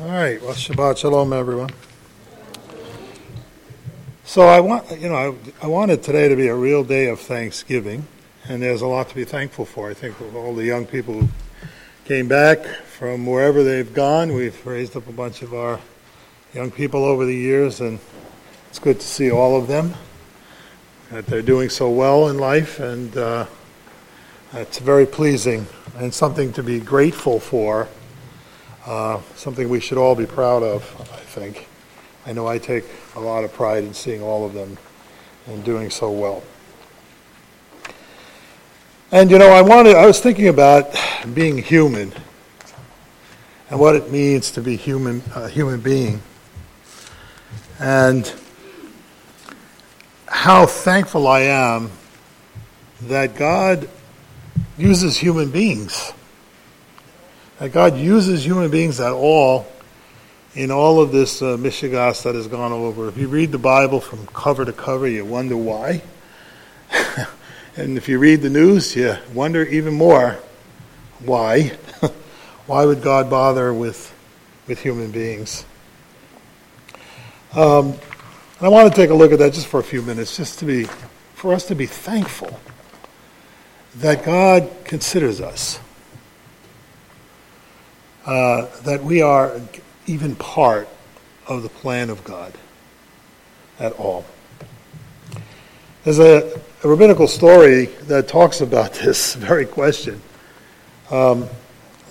All right. Well, Shabbat Shalom, everyone. So I want, you know, I, I wanted today to be a real day of Thanksgiving, and there's a lot to be thankful for. I think all the young people who came back from wherever they've gone. We've raised up a bunch of our young people over the years, and it's good to see all of them. That they're doing so well in life, and uh, it's very pleasing and something to be grateful for. Uh, something we should all be proud of, I think. I know I take a lot of pride in seeing all of them and doing so well. And you know, I wanted I was thinking about being human and what it means to be human a human being. And how thankful I am that God uses human beings. That God uses human beings at all in all of this uh, Mishigas that has gone over. If you read the Bible from cover to cover, you wonder why. and if you read the news, you wonder even more why. why would God bother with, with human beings? Um, I want to take a look at that just for a few minutes, just to be, for us to be thankful that God considers us, uh, that we are even part of the plan of God at all. There's a, a rabbinical story that talks about this very question. Um,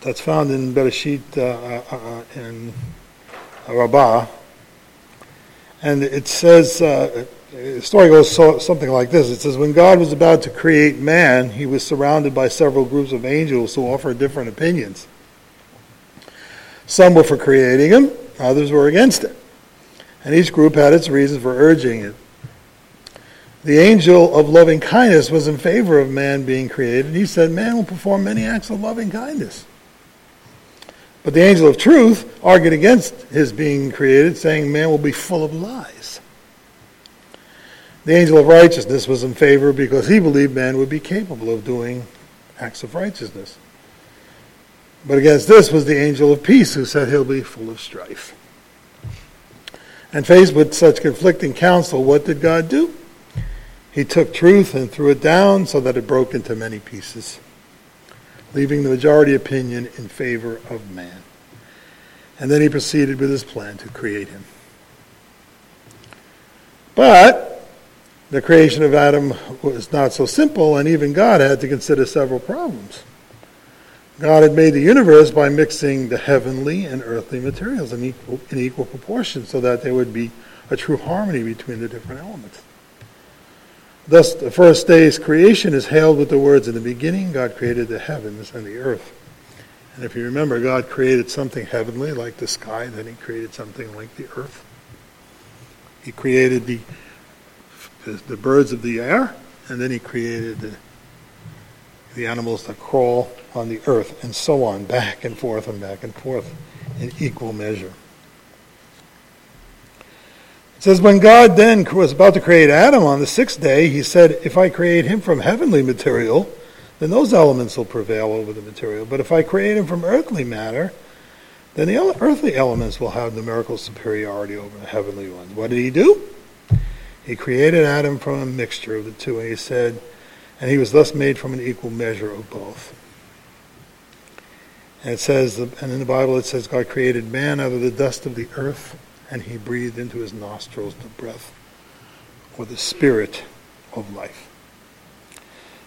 that's found in Bereshit uh, uh, uh in Rabbah. And it says, uh, the story goes so, something like this. It says, When God was about to create man, he was surrounded by several groups of angels who offered different opinions. Some were for creating him, others were against it. And each group had its reasons for urging it. The angel of loving kindness was in favor of man being created. He said, Man will perform many acts of loving kindness. But the angel of truth argued against his being created, saying, Man will be full of lies. The angel of righteousness was in favor because he believed man would be capable of doing acts of righteousness. But against this was the angel of peace, who said he'll be full of strife. And faced with such conflicting counsel, what did God do? He took truth and threw it down so that it broke into many pieces, leaving the majority opinion in favor of man. And then he proceeded with his plan to create him. But the creation of Adam was not so simple, and even God had to consider several problems. God had made the universe by mixing the heavenly and earthly materials in equal, in equal proportion so that there would be a true harmony between the different elements. Thus, the first day's creation is hailed with the words, In the beginning, God created the heavens and the earth. And if you remember, God created something heavenly like the sky, then He created something like the earth. He created the, the birds of the air, and then He created the, the animals that crawl on the earth, and so on, back and forth and back and forth in equal measure. It says, when God then was about to create Adam on the sixth day, he said, If I create him from heavenly material, then those elements will prevail over the material. But if I create him from earthly matter, then the earthly elements will have numerical superiority over the heavenly ones. What did he do? He created Adam from a mixture of the two, and he said, and he was thus made from an equal measure of both. And it says, and in the Bible it says, God created man out of the dust of the earth, and he breathed into his nostrils the breath or the spirit of life.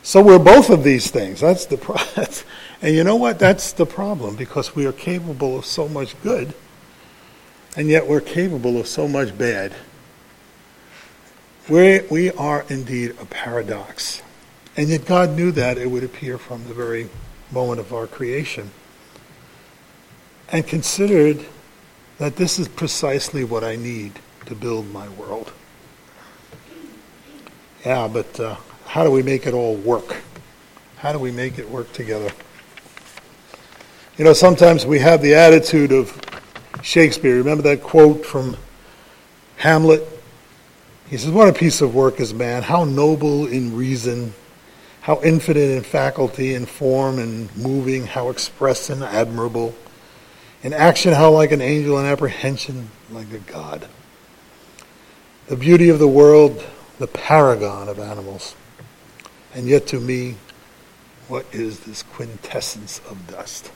So we're both of these things. That's the and you know what? That's the problem because we are capable of so much good, and yet we're capable of so much bad. We we are indeed a paradox, and yet God knew that it would appear from the very moment of our creation and considered that this is precisely what I need to build my world. Yeah, but uh, how do we make it all work? How do we make it work together? You know, sometimes we have the attitude of Shakespeare. Remember that quote from Hamlet? He says, What a piece of work is man! How noble in reason, how infinite in faculty in form and moving, how express and admirable In action, how like an angel, in apprehension, like a god. The beauty of the world, the paragon of animals. And yet to me, what is this quintessence of dust?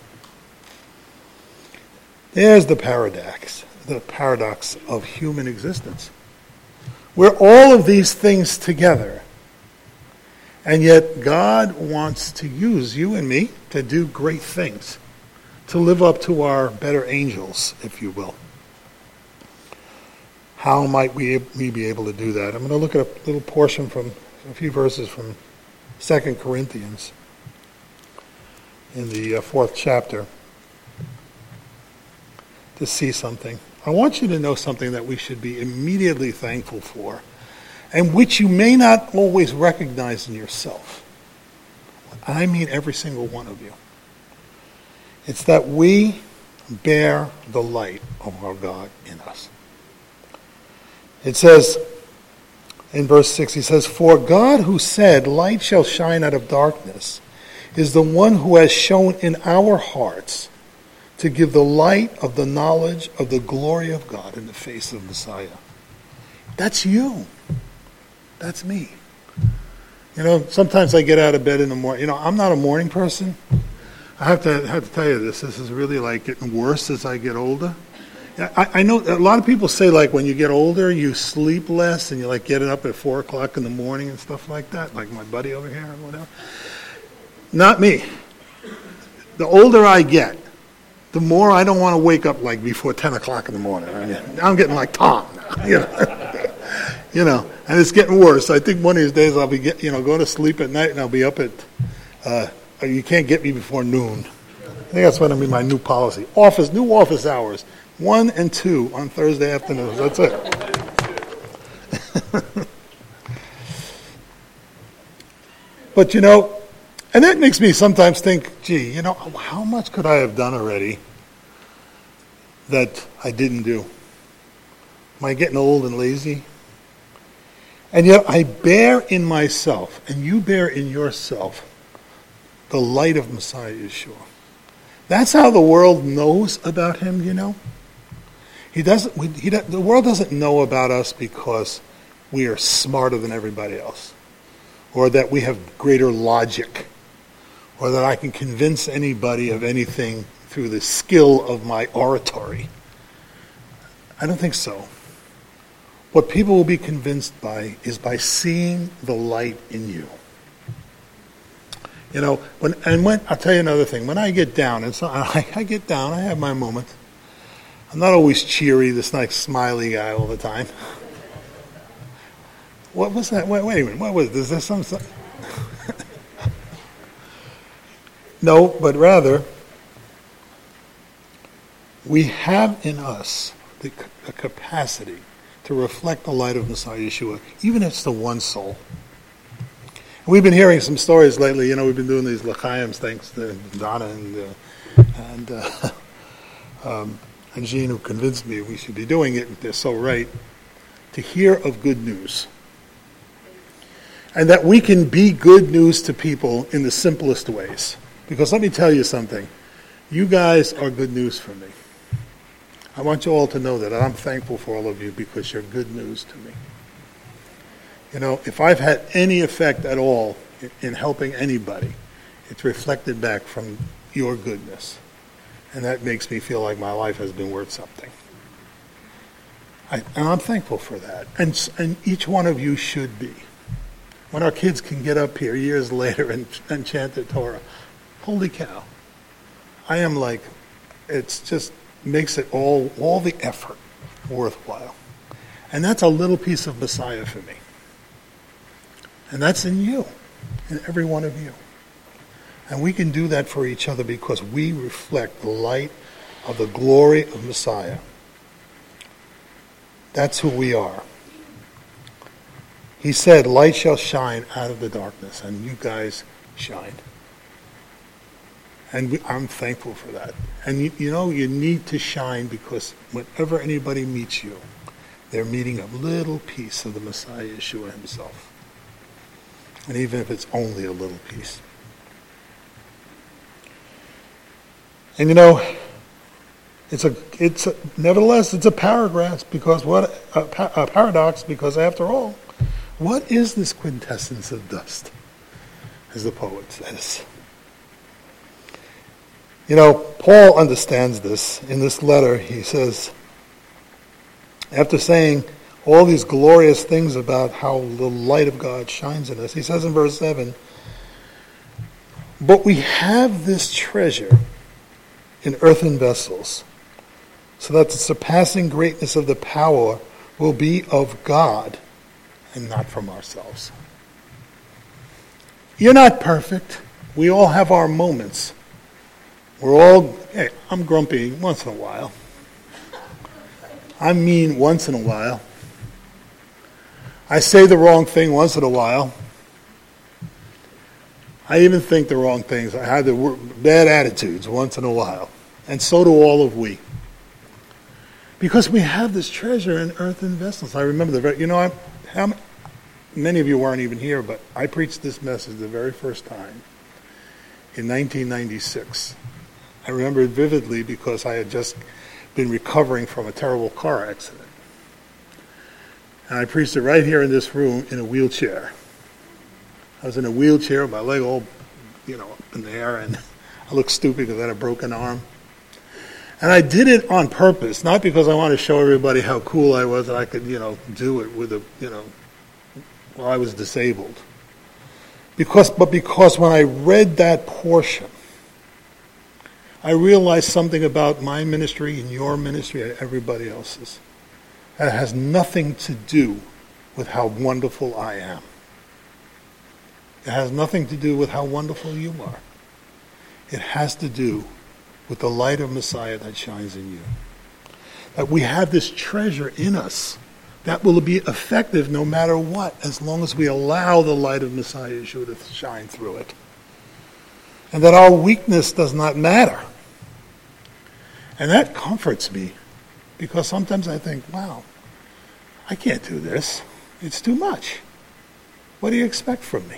There's the paradox, the paradox of human existence. We're all of these things together. And yet God wants to use you and me to do great things, to live up to our better angels, if you will. How might we, we be able to do that? I'm going to look at a little portion from a few verses from 2 Corinthians in the uh, fourth chapter to see something. I want you to know something that we should be immediately thankful for and which you may not always recognize in yourself. I mean every single one of you. It's that we bear the light of our God in us. It says in verse 6, he says, For God who said, Light shall shine out of darkness, is the one who has shown in our hearts to give the light of the knowledge of the glory of God in the face of Messiah. That's you. That's me. You know, sometimes I get out of bed in the morning. You know, I'm not a morning person. I have to have to tell you this. This is really like getting worse as I get older. I, I know a lot of people say like when you get older you sleep less and you like getting up at four o'clock in the morning and stuff like that. Like my buddy over here or whatever. Not me. The older I get, the more I don't want to wake up like before ten o'clock in the morning. I'm getting like Tom now. You know, you know, and it's getting worse. I think one of these days I'll be get, you know go to sleep at night and I'll be up at. Uh, Uh, you can't get me before noon. I think that's going to be my new policy. Office, new office hours. One and two on Thursday afternoons. That's it. but you know, and that makes me sometimes think, gee, you know, how much could I have done already that I didn't do? Am I getting old and lazy? And yet I bear in myself, and you bear in yourself, the light of Messiah Yeshua. That's how the world knows about him, you know? He doesn't, we, he, the world doesn't know about us because we are smarter than everybody else, or that we have greater logic, or that I can convince anybody of anything through the skill of my oratory. I don't think so. What people will be convinced by is by seeing the light in you. You know, when and when I'll tell you another thing. When I get down, and so I, I get down, I have my moments. I'm not always cheery, this nice smiley guy all the time. What was that? Wait, wait a minute. What was this? Is some? some... no, but rather, we have in us the, the, capacity to reflect the light of Messiah Yeshua, even if it's the one soul. We've been hearing some stories lately. You know, we've been doing these L'chaims, thanks to Donna and, uh, and uh, um, and Jean who convinced me we should be doing it, they're so right, to hear of good news. And that we can be good news to people in the simplest ways. Because let me tell you something. You guys are good news for me. I want you all to know that. And I'm thankful for all of you because you're good news to me. You know, if I've had any effect at all in helping anybody, it's reflected back from your goodness. And that makes me feel like my life has been worth something. I, and I'm thankful for that. And, and each one of you should be. When our kids can get up here years later and, and chant the Torah, holy cow. I am like, it just makes it all, all the effort worthwhile. And that's a little piece of Messiah for me. And that's in you, in every one of you. And we can do that for each other because we reflect the light of the glory of Messiah. That's who we are. He said, Light shall shine out of the darkness, and you guys shined. And we, I'm thankful for that. And you, you know, you need to shine because whenever anybody meets you, they're meeting a little piece of the Messiah Yeshua himself. And even if it's only a little piece. And you know, It's a, it's a, nevertheless, it's a paragraph because what, a, a paradox because after all, what is this quintessence of dust? As the poet says. You know, Paul understands this. In this letter, he says, after saying all these glorious things about how the light of God shines in us, he says in verse 7 But we have this treasure in earthen vessels, so that the surpassing greatness of the power will be of God and not from ourselves. You're not perfect. We all have our moments. We're all, hey, I'm grumpy once in a while. I'm mean once in a while. I say the wrong thing once in a while. I even think the wrong things. I have the bad attitudes once in a while. And so do all of we. Because we have this treasure in earthen vessels. I remember the, very, you know, I, how, many of you weren't even here, but I preached this message the very first time in 1996. I remember it vividly because I had just been recovering from a terrible car accident. And I preached it right here in this room in a wheelchair. I was in a wheelchair, my leg all, you know, up in the air, and I looked stupid because I had a broken arm. And I did it on purpose, not because I wanted to show everybody how cool I was and I could, you know, do it with a, you know, while I was disabled. Because, but because when I read that portion, I realized something about my ministry and your ministry and everybody else's. That has nothing to do with how wonderful I am. It has nothing to do with how wonderful you are. It has to do with the light of Messiah that shines in you. That we have this treasure in us that will be effective no matter what, as long as we allow the light of Messiah Yeshua to shine through it. And that our weakness does not matter. And that comforts me because sometimes I think, wow, I can't do this. It's too much. What do you expect from me?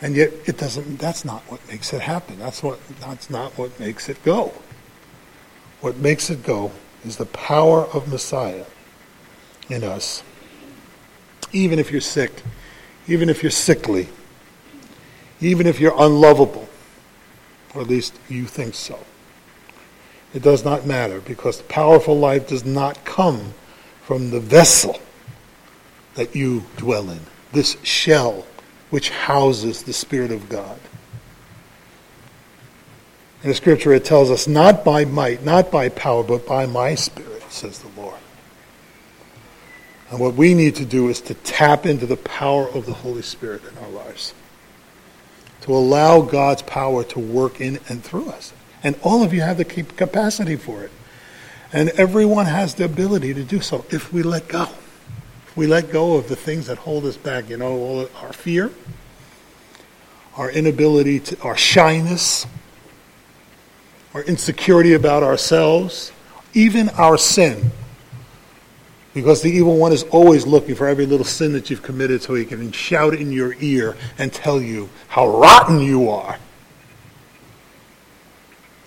And yet it doesn't that's not what makes it happen. That's what that's not what makes it go. What makes it go is the power of Messiah in us. Even if you're sick, even if you're sickly, even if you're unlovable, or at least you think so. It does not matter because the powerful life does not come from the vessel that you dwell in, this shell which houses the Spirit of God. In the scripture, it tells us, not by might, not by power, but by my Spirit, says the Lord. And what we need to do is to tap into the power of the Holy Spirit in our lives, to allow God's power to work in and through us. And all of you have the capacity for it. And everyone has the ability to do so if we let go. If we let go of the things that hold us back, you know, our fear, our inability to, our shyness, our insecurity about ourselves, even our sin. Because the evil one is always looking for every little sin that you've committed so he can shout in your ear and tell you how rotten you are.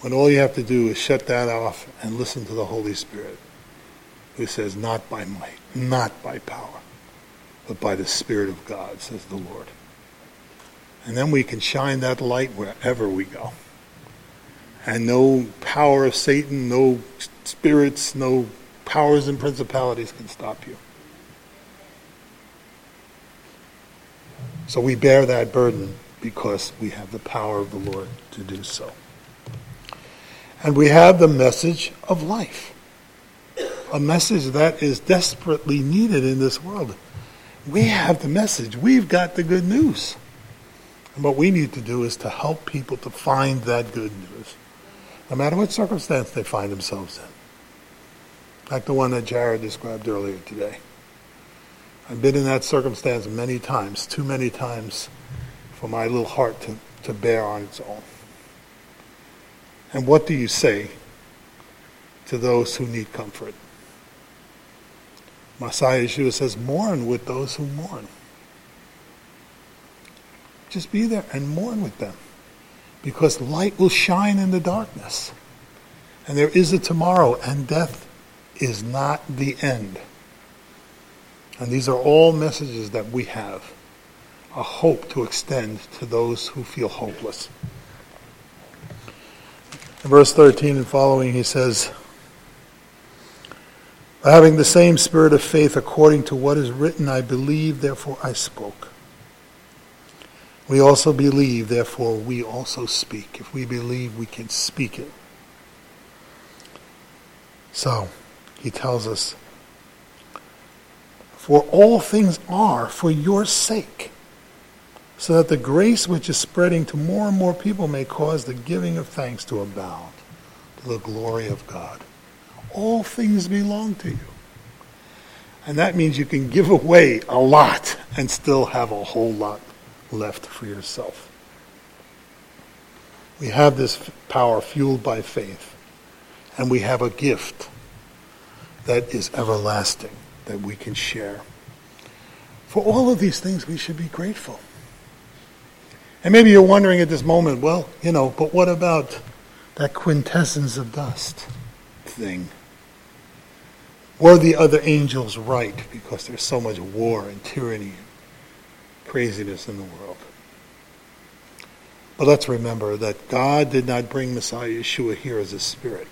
When all you have to do is shut that off and listen to the Holy Spirit, who says, Not by might, not by power, but by the Spirit of God, says the Lord. And then we can shine that light wherever we go. And no power of Satan, no spirits, no powers and principalities can stop you. So we bear that burden because we have the power of the Lord to do so. And we have the message of life, a message that is desperately needed in this world. We have the message, we've got the good news. And what we need to do is to help people to find that good news, no matter what circumstance they find themselves in like the one that Jared described earlier today. I've been in that circumstance many times, too many times for my little heart to, to bear on its own. And what do you say to those who need comfort? Messiah Yeshua says, mourn with those who mourn. Just be there and mourn with them. Because light will shine in the darkness. And there is a tomorrow, and death is not the end. And these are all messages that we have a hope to extend to those who feel hopeless. Verse 13 and following, he says, Having the same spirit of faith according to what is written, I believe, therefore I spoke. We also believe, therefore we also speak. If we believe, we can speak it. So, he tells us, For all things are for your sake, so that the grace which is spreading to more and more people may cause the giving of thanks to abound to the glory of God. All things belong to you. And that means you can give away a lot and still have a whole lot left for yourself. We have this power fueled by faith, and we have a gift that is everlasting that we can share. For all of these things, we should be grateful. And maybe you're wondering at this moment, well, you know, but what about that quintessence of dust thing? Were the other angels right because there's so much war and tyranny and craziness in the world? But let's remember that God did not bring Messiah Yeshua here as a spirit,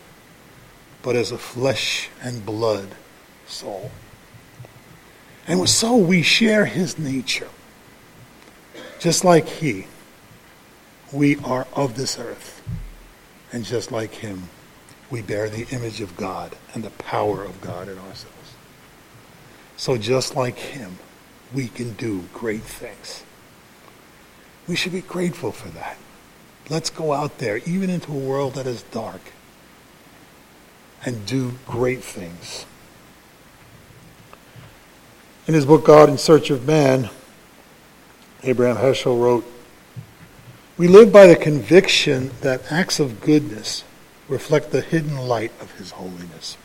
but as a flesh and blood soul. And so we share his nature. Just like he, we are of this earth. And just like him, we bear the image of God and the power of God in ourselves. So just like him, we can do great things. We should be grateful for that. Let's go out there, even into a world that is dark, and do great things. In his book, God in Search of Man, Abraham Heschel wrote, We live by the conviction that acts of goodness reflect the hidden light of his holiness.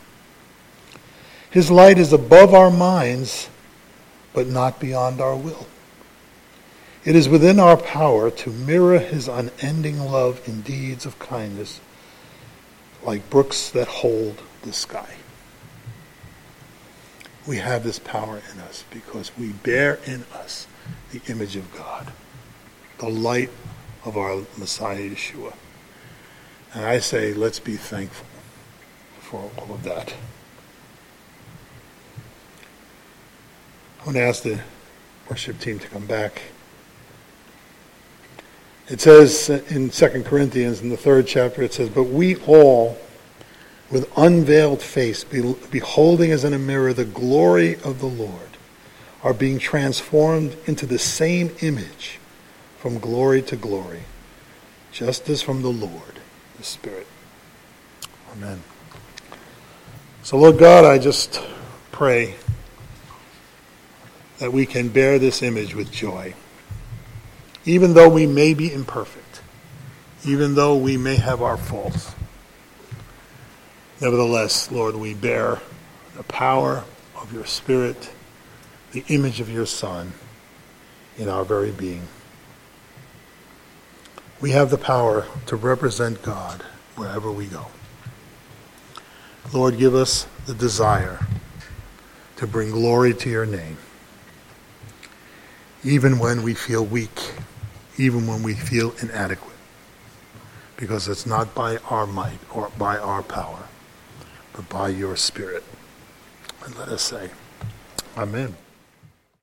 His light is above our minds, but not beyond our will. It is within our power to mirror his unending love in deeds of kindness, like brooks that hold the sky. We have this power in us because we bear in us the image of God, the light of our Messiah Yeshua. And I say, let's be thankful for all of that. I want to ask the worship team to come back. It says in 2 Corinthians, in the third chapter, it says, But we all, with unveiled face, beholding as in a mirror the glory of the Lord, are being transformed into the same image from glory to glory, just as from the Lord, the Spirit. Amen. So, Lord God, I just pray that we can bear this image with joy even though we may be imperfect, even though we may have our faults. Nevertheless, Lord, we bear the power of your Spirit, the image of your Son in our very being. We have the power to represent God wherever we go. Lord, give us the desire to bring glory to your name, even when we feel weak even when we feel inadequate. Because it's not by our might or by our power, but by your Spirit. And let us say, Amen.